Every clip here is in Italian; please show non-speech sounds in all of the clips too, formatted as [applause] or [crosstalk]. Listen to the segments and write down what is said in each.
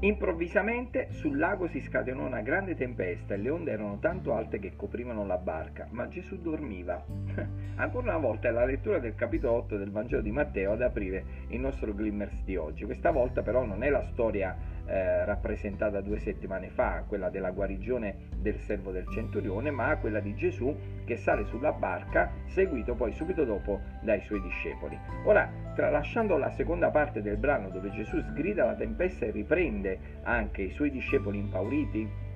Improvvisamente sul lago si scatenò una grande tempesta e le onde erano tanto alte che coprivano la barca, ma Gesù dormiva. [laughs] Ancora una volta è la lettura del capitolo 8 del Vangelo di Matteo ad aprire il nostro Glimmers di oggi. Questa volta però non è la storia eh, rappresentata due settimane fa, quella della guarigione del servo del centurione, ma quella di Gesù che sale sulla barca, seguito poi subito dopo dai suoi discepoli. Ora, tralasciando la seconda parte del brano dove Gesù sgrida la tempesta e riprende anche i suoi discepoli impauriti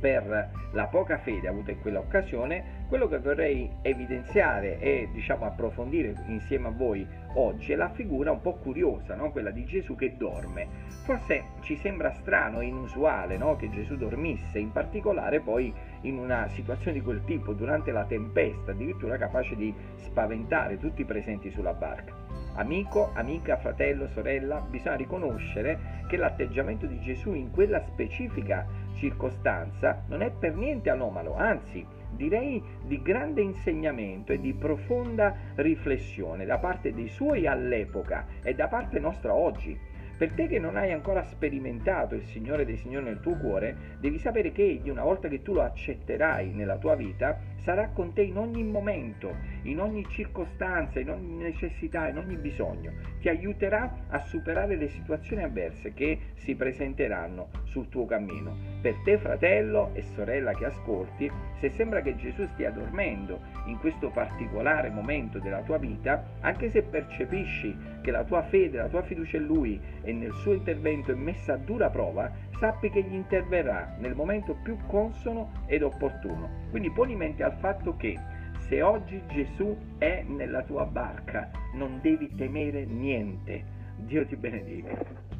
per la poca fede avuta in quella occasione, quello che vorrei evidenziare e diciamo approfondire insieme a voi oggi è la figura un po' curiosa, no? quella di Gesù che dorme. Forse ci sembra strano e inusuale no? che Gesù dormisse, in particolare poi in una situazione di quel tipo, durante la tempesta, addirittura capace di spaventare tutti i presenti sulla barca. Amico, amica, fratello, sorella, bisogna riconoscere che l'atteggiamento di Gesù in quella specifica circostanza non è per niente anomalo, anzi direi di grande insegnamento e di profonda riflessione da parte dei suoi all'epoca e da parte nostra oggi. Per te che non hai ancora sperimentato il Signore dei Signori nel tuo cuore, devi sapere che Egli, una volta che tu lo accetterai nella tua vita, sarà con te in ogni momento, in ogni circostanza, in ogni necessità, in ogni bisogno. Ti aiuterà a superare le situazioni avverse che si presenteranno sul tuo cammino. Per te, fratello e sorella che ascolti, se sembra che Gesù stia dormendo in questo particolare momento della tua vita, anche se percepisci che la tua fede, la tua fiducia in Lui e nel suo intervento è messa a dura prova, sappi che gli interverrà nel momento più consono ed opportuno. Quindi poni mente al fatto che se oggi Gesù è nella tua barca, non devi temere niente. Dio ti benedica.